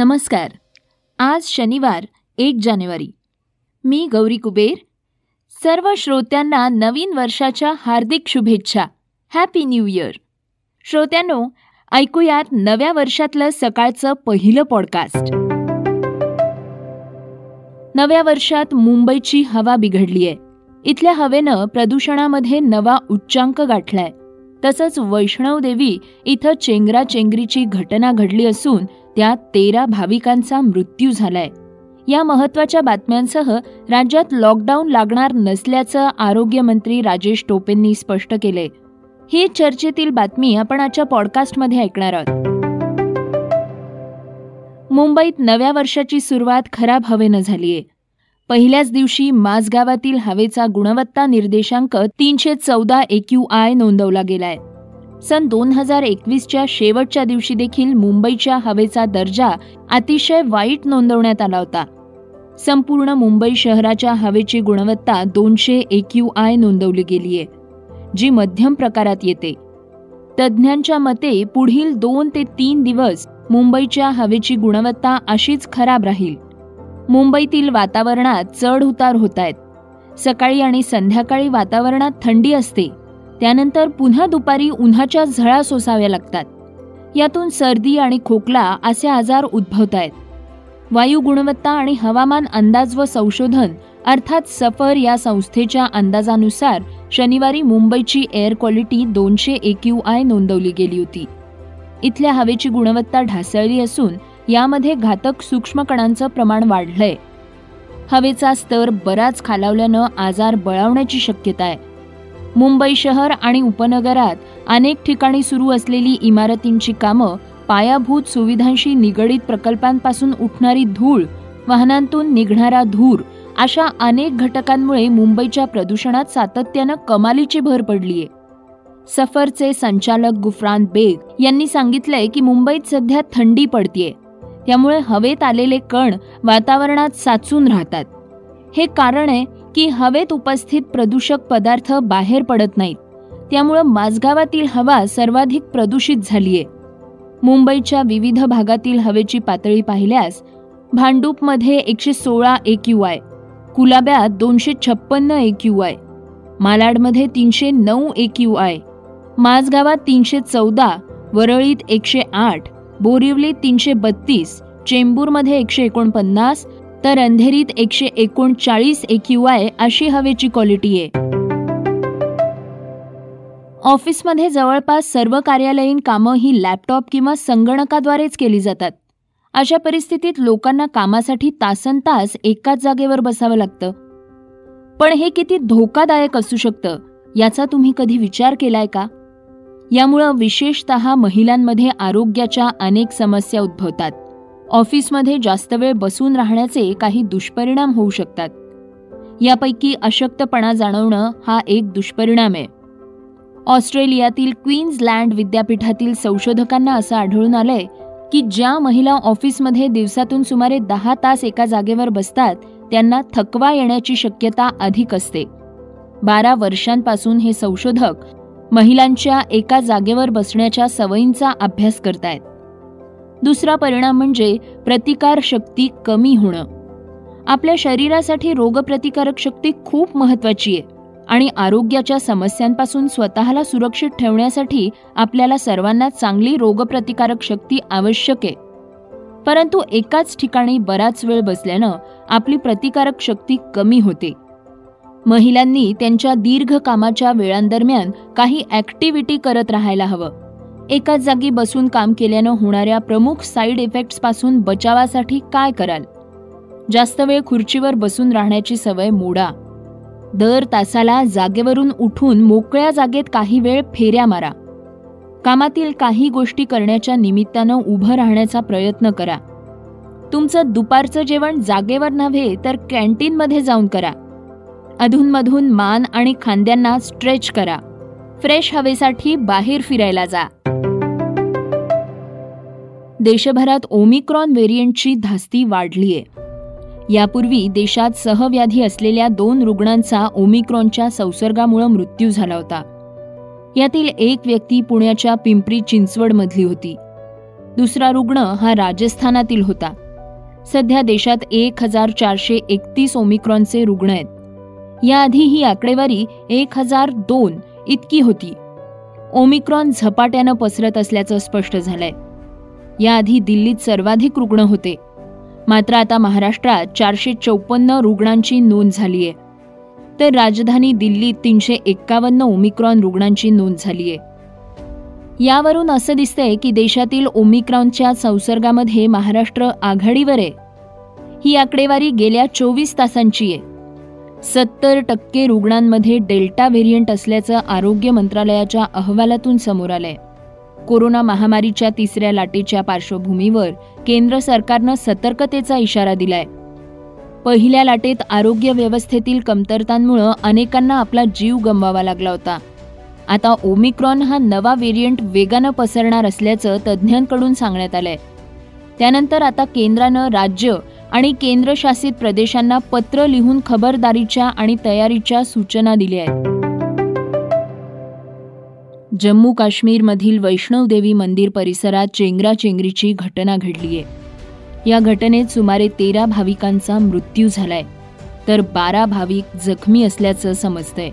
नमस्कार. आज शनिवार एक जानेवारी. मी गौरी कुबेर. सर्व श्रोत्यांना नवीन वर्षाच्या हार्दिक शुभेच्छा. हॅपी न्यू इयर श्रोत्यांनो ऐकूयात नव्या वर्षातलं सकाळचं पहिलं पॉडकास्ट नव्या वर्षात मुंबईची हवा बिघडली आहे इथल्या हवेनं प्रदूषणामध्ये नवा उच्चांक गाठलाय. तसंच वैष्णवदेवी इथं चेंगराचेंगरीची घटना घडली असून त्यात तेरा भाविकांचा मृत्यू झालाय. या महत्त्वाच्या बातम्यांसह राज्यात लॉकडाऊन लागणार नसल्याचं आरोग्यमंत्री राजेश टोपेंनी स्पष्ट केले ही चर्चेतील बातमी आपण आजच्या पॉडकास्टमध्ये ऐकणार आहोत. मुंबईत नव्या वर्षाची सुरुवात खराब हवेनं झालीय. पहिल्याच दिवशी माझगावातील हवेचा गुणवत्ता निर्देशांक तीनशे चौदा एक्यू आय नोंदवला गेलाय. सन दोन हजार एकवीसच्या शेवटच्या दिवशी देखील मुंबईच्या हवेचा दर्जा अतिशय वाईट नोंदवण्यात आला होता. संपूर्ण मुंबई शहराच्या हवेची गुणवत्ता दोनशे एक्यू आय नोंदवली गेली आहे जी मध्यम प्रकारात येते. तज्ज्ञांच्या मते पुढील दोन ते तीन दिवस मुंबईच्या हवेची गुणवत्ता अशीच खराब राहील. मुंबईतील वातावरणात चढ उतार होत आहेत सकाळी आणि संध्याकाळी वातावरणात थंडी असते. त्यानंतर पुन्हा दुपारी उन्हाच्या झळा सोसाव्या लागतात. यातून सर्दी आणि खोकला असे आजार उद्भवत आहेत. वायू गुणवत्ता आणि हवामान अंदाज व संशोधन अर्थात सफर या संस्थेच्या अंदाजानुसार शनिवारी मुंबईची एअर क्वालिटी दोनशे एक्यू आय नोंदवली गेली होती. इथल्या हवेची गुणवत्ता ढासळली असून यामध्ये घातक सूक्ष्म कणांचं प्रमाण वाढलंय. हवेचा स्तर बराच खालावल्यानं आजार बळावण्याची शक्यता आहे. मुंबई शहर आणि उपनगरात अनेक ठिकाणी सुरू असलेली इमारतींची कामं पायाभूत सुविधांशी निगडीत प्रकल्पांपासून उठणारी धूळ वाहनांतून निघणारा धूर अशा अनेक घटकांमुळे मुंबईच्या प्रदूषणात सातत्यानं कमालीची भर पडलीये. सफरचे संचालक गुफरान बेग यांनी सांगितलंय की मुंबईत सध्या थंडी पडतीये. त्यामुळे हवेत आलेले कण वातावरणात साचून राहतात. हे कारण आहे की हवेत उपस्थित प्रदूषक पदार्थ बाहेर पडत नाहीत. त्यामुळं माझगावातील हवा सर्वाधिक प्रदूषित झालीय. मुंबईच्या विविध भागातील हवेची पातळी पाहिल्यास भांडूपमध्ये एकशे सोळा एक्यू आय कुलाब्यात दोनशे छप्पन्न एक्यू आय मालाडमध्ये तीनशे नऊ एक्यू आय माझगावात तीनशे चौदा वरळीत एकशे आठ बोरिवलीत तीनशे बत्तीस चेंबूरमध्ये एकशे एकोणपन्नास तर अंधेरीत एकशे एकोणचाळीस एक्यू आय अशी हवेची क्वालिटी आहे. ऑफिसमध्ये जवळपास सर्व कार्यालयीन कामं ही लॅपटॉप किंवा संगणकाद्वारेच केली जातात. अशा परिस्थितीत लोकांना कामासाठी तासन तास एकाच जागेवर बसावं लागतं. पण हे किती धोकादायक असू शकतं याचा तुम्ही कधी विचार केलाय का? यामुळं विशेषत महिलांमध्ये आरोग्याच्या अनेक समस्या उद्भवतात. ऑफिसमध्ये जास्त वेळ बसून राहण्याचे काही दुष्परिणाम होऊ शकतात. यापैकी अशक्तपणा जाणवणं हा एक दुष्परिणाम आहे. ऑस्ट्रेलियातील क्वीन्सलँड विद्यापीठातील संशोधकांना असं आढळून आलंय की ज्या महिला ऑफिसमध्ये दिवसातून सुमारे दहा तास एका जागेवर बसतात त्यांना थकवा येण्याची शक्यता अधिक असते. बारा वर्षांपासून हे संशोधक महिलांच्या एका जागेवर बसण्याच्या सवयींचा अभ्यास करतायत. दुसरा परिणाम म्हणजे प्रतिकार शक्ती कमी होणं. आपल्या शरीरासाठी रोगप्रतिकारक शक्ती खूप महत्वाची आहे आणि आरोग्याच्या समस्यांपासून स्वतःला सुरक्षित ठेवण्यासाठी आपल्याला सर्वांना चांगली रोगप्रतिकारक शक्ती आवश्यक आहे. परंतु एकाच ठिकाणी बराच वेळ बसल्यानं आपली प्रतिकारक शक्ती कमी होते. महिलांनी त्यांच्या दीर्घ कामाच्या वेळांदरम्यान काही ॲक्टिव्हिटी करत राहायला हवं. एकाच जागी बसून काम केल्यानं होणाऱ्या प्रमुख साईड इफेक्ट्सपासून बचावासाठी काय कराल? जास्त वेळ खुर्चीवर बसून राहण्याची सवय मोडा. दर तासाला जागेवरून उठून मोकळ्या जागेत काही वेळ फेऱ्या मारा. कामातील काही गोष्टी करण्याच्या निमित्तानं उभं राहण्याचा प्रयत्न करा. तुमचं दुपारचं जेवण जागेवर नव्हे तर कॅन्टीनमध्ये जाऊन करा. अधूनमधून मान आणि खांद्यांना स्ट्रेच करा. फ्रेश हवेसाठी बाहेर फिरायला जा. देशभरात ओमिक्रॉन व्हेरियंटची धास्ती वाढलीय. यापूर्वी देशात सहव्याधी असलेल्या दोन रुग्णांचा ओमिक्रॉनच्या संसर्गामुळे मृत्यू झाला होता. यातील एक व्यक्ती पुण्याच्या पिंपरी चिंचवडमधली होती. दुसरा रुग्ण हा राजस्थानातील होता. सध्या देशात एक हजार चारशे एकतीस ओमिक्रॉनचे रुग्ण आहेत. याआधी ही आकडेवारी एक हजार दोन इतकी होती. ओमिक्रॉन झपाट्यानं पसरत असल्याचं स्पष्ट झालंय. याआधी दिल्लीत सर्वाधिक रुग्ण होते. मात्र आता महाराष्ट्रात चारशे चौपन्न रुग्णांची नोंद झाली आहे तर राजधानी दिल्लीत तीनशे एक्कावन्न ओमिक्रॉन रुग्णांची नोंद झाली आहे यावरून असं दिसतंय की देशातील ओमिक्रॉनच्या संसर्गामध्ये महाराष्ट्र आघाडीवर आहे. ही आकडेवारी गेल्या चोवीस तासांची आहे. सत्तर टक्के रुग्णांमध्ये डेल्टा व्हेरियंट असल्याचं आरोग्य मंत्रालयाच्या अहवालातून समोर आलंय. कोरोना महामारीच्या तिसऱ्या लाटेच्या पार्श्वभूमीवर केंद्र सरकारनं सतर्कतेचा इशारा दिलाय. पहिल्या लाटेत आरोग्य व्यवस्थेतील कमतरतांमुळं अनेकांना आपला जीव गमवावा लागला होता. आता ओमिक्रॉन हा नवा व्हेरियंट वेगानं पसरणार असल्याचं तज्ज्ञांकडून सांगण्यात आलंय. त्यानंतर आता केंद्रानं राज्य आणि केंद्रशासित प्रदेशांना पत्र लिहून खबरदारीच्या आणि तयारीच्या सूचना दिल्या आहेत. जम्मू काश्मीरमधील वैष्णवदेवी मंदिर परिसरात चेंगराचेंगरीची घटना घडली आहे. या घटनेत सुमारे तेरा भाविकांचा मृत्यू झालाय. तर बारा भाविक जखमी असल्याचं समजतंय.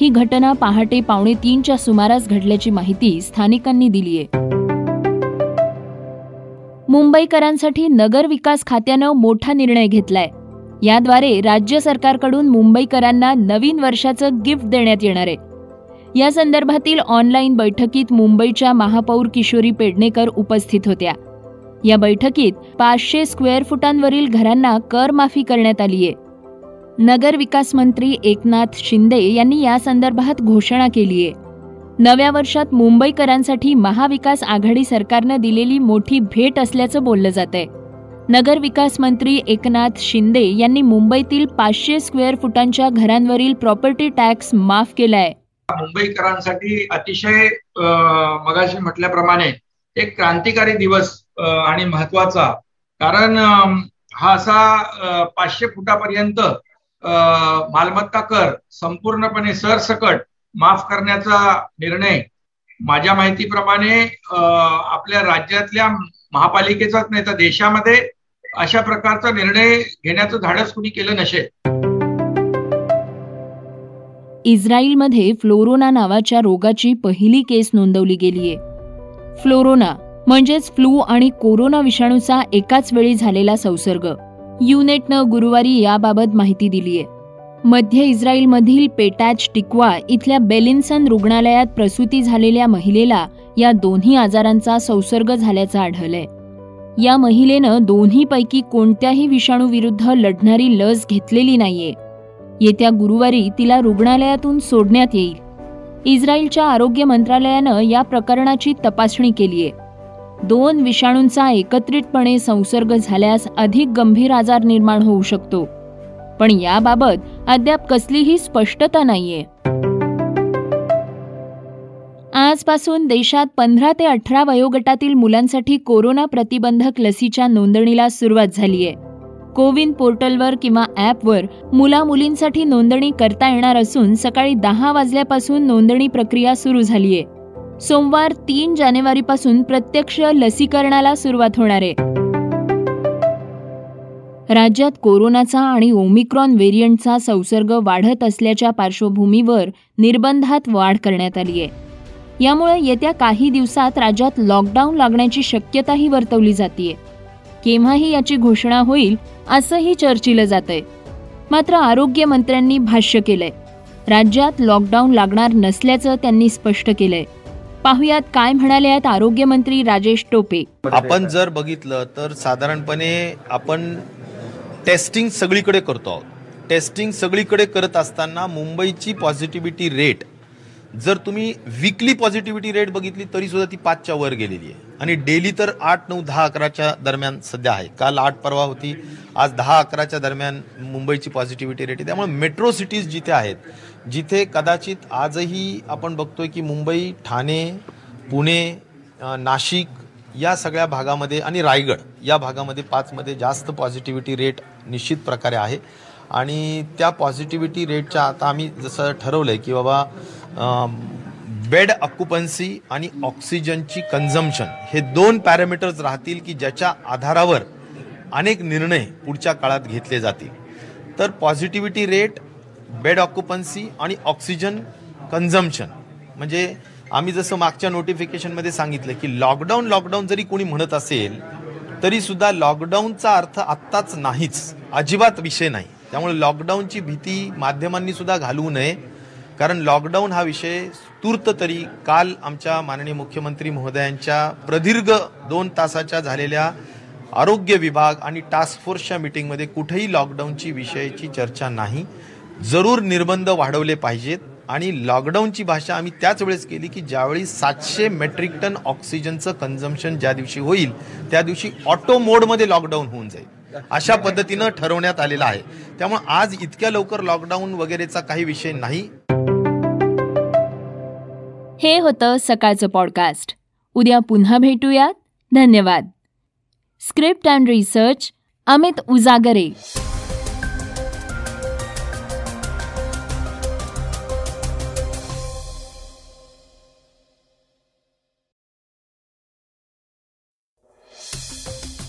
ही घटना पहाटे पावणे तीनच्या सुमारास घडल्याची माहिती स्थानिकांनी दिली आहे मुंबईकरांसाठी नगर विकास खात्यानं मोठा निर्णय घेतलाय. याद्वारे राज्य सरकारकडून मुंबईकरांना नवीन वर्षाचं गिफ्ट देण्यात येणार आहे. या संदर्भातील ऑनलाईन बैठकीत मुंबईच्या महापौर किशोरी पेडणेकर उपस्थित होत्या. या बैठकीत पाचशे स्क्वेअर फुटांवरील घरांना कर माफी करण्यात आली आहे. नगर विकास मंत्री एकनाथ शिंदे यांनी या संदर्भात घोषणा केली आहे. नव्या वर्षात मुंबईकरांसाठी महाविकास आघाडी सरकारनं दिलेली मोठी भेट असल्याचं बोललं जात आहे नगर विकास मंत्री एकनाथ शिंदे यांनी मुंबईतील पाचशे स्क्वेअर फुटांच्या घरांवरील प्रॉपर्टी टॅक्स माफ केलाय. मुंबईकरांसाठी अतिशय मगाशी म्हटल्याप्रमाणे एक क्रांतिकारी दिवस आणि महत्त्वाचा. कारण हा असा पाचशे फुटापर्यंत मालमत्ता कर संपूर्णपणे सरसकट माफ करण्याचा निर्णय माझ्या माहितीप्रमाणे आपल्या राज्यातल्या महापालिकेचाच नाही तर देशामध्ये अशा प्रकारचा निर्णय घेण्याचं धाडस कुणी केलं नसेल. इस्रायलमध्ये फ्लोरोना नावाच्या रोगाची पहिली केस नोंदवली गेलीये. फ्लोरोना म्हणजेच फ्लू आणि कोरोना विषाणूचा एकाच वेळी झालेला संसर्ग. युनेटनं गुरुवारी याबाबत माहिती दिलीये. मध्य इस्रायलमधील पेटॅच टिकवा इथल्या बेलिन्सन रुग्णालयात प्रसूती झालेल्या महिलेला या दोन्ही आजारांचा संसर्ग झाल्याचं आढळलंय. या महिलेनं दोन्हीपैकी कोणत्याही विषाणूविरुद्ध लढणारी लस घेतलेली नाहीये. येत्या गुरुवारी तिला रुग्णालयातून सोडण्यात येईल. इस्रायलच्या आरोग्य मंत्रालयानं या प्रकरणाची तपासणी केलीय. दोन विषाणूंचा एकत्रितपणे संसर्ग झाल्यास अधिक गंभीर आजार निर्माण होऊ शकतो. पण याबाबत अद्याप कसलीही स्पष्टता नाहीये. आजपासून देशात पंधरा ते अठरा वयोगटातील मुलांसाठी कोरोना प्रतिबंधक लसीच्या नोंदणीला सुरुवात झालीय. कोविन पोर्टलवर किंवा ॲपवर मुला मुलींसाठी नोंदणी करता येणार असून सकाळी दहा वाजल्यापासून नोंदणी प्रक्रिया सुरू झालीय. सोमवार तीन जानेवारीपासून प्रत्यक्ष लसीकरणाला सुरुवात होणार आहे. राज्यात कोरोनाचा आणि ओमिक्रॉन व्हेरियंटचा संसर्ग वाढत असल्याच्या पार्श्वभूमीवर निर्बंधात वाढ करण्यात आली आहे. यामुळे येत्या काही दिवसात राज्यात लॉकडाऊन लागण्याची शक्यताही वर्तवली जाते केव्हाही याची घोषणा होईल असंही चर्चिलं जातंय. मात्र आरोग्यमंत्र्यांनी भाष्य केलंय. राज्यात लॉकडाऊन लागणार नसल्याचं त्यांनी स्पष्ट केलंय. पाहुयात काय म्हणाले आहेत आरोग्यमंत्री राजेश टोपे. आपण जर बघितलं तर साधारणपणे आपण टेस्टिंग सगळीकडे करतो आहोत. टेस्टिंग सगळीकडे करत असताना मुंबईची पॉझिटिव्हिटी रेट जर तुम्ही विकली पॉझिटिव्हिटी रेट बघितली तरी सुद्धा ती पाचच्या वर गेलेली आहे. आणि डेली तर आठ नऊ दहा अकराच्या दरम्यान सध्या आहे. काल आठ परवा होती आज दहा अकराच्या दरम्यान मुंबईची पॉझिटिव्हिटी रेट आहे. त्यामुळे मेट्रो सिटीज जिथे आहेत जिथे कदाचित आजही आपण बघतोय की मुंबई ठाणे पुणे नाशिक या सगळ्या भागामध्ये आणि रायगड या भागामध्ये पाचमध्ये जास्त पॉझिटिव्हिटी रेट निश्चित प्रकारे आहे. आणि त्या पॉझिटिव्हिटी रेटच्या आता आम्ही जसं ठरवलं आहे की बाबा बेड ऑक्युपन्सी आणि ऑक्सिजनची कन्झम्पशन हे दोन पॅरामीटर्स राहतील की ज्याच्या आधारावर अनेक निर्णय पुढच्या काळात घेतले जातील. तर पॉझिटिव्हिटी रेट बेड ऑक्युपन्सी आणि ऑक्सिजन कन्झम्पशन म्हणजे आम्ही जसं मागच्या नोटिफिकेशनमध्ये सांगितलं की लॉकडाऊन लॉकडाऊन जरी कोणी म्हणत असेल तरी सुद्धा लॉकडाऊनचा अर्थ आत्ताच नाहीच. अजिबात विषय नाही. त्यामुळे लॉकडाऊनची भीती माध्यमांनी सुद्धा घालवू नये. कारण लॉकडाऊन हा विषय तूर्त तरी काल आमच्या माननीय मुख्यमंत्री महोदयांच्या प्रदीर्घ दोन तासाच्या झालेल्या आरोग्य विभाग आणि टास्क फोर्सच्या मिटिंगमध्ये कुठेही लॉकडाऊनची विषयाची चर्चा नाही. जरूर निर्बंध वाढवले पाहिजेत. आणि लॉकडाऊनची भाषा आम्ही त्याच वेळेस केली की ज्यावेळी सातशे मेट्रिक टन ऑक्सिजनचं कन्झम्पन ज्या दिवशी होईल त्या दिवशी ऑटो मोडमध्ये लॉकडाऊन होऊन जाईल. अशा पद्धतीनं ठरवण्यात आलेलं आहे. त्यामुळे आज इतक्या लवकर लॉकडाऊन वगैरेचा काही विषय नाही. हे होतं सकाळचं पॉडकास्ट उद्या पुन्हा भेटूयात. धन्यवाद. Script and research Amit Ujagare.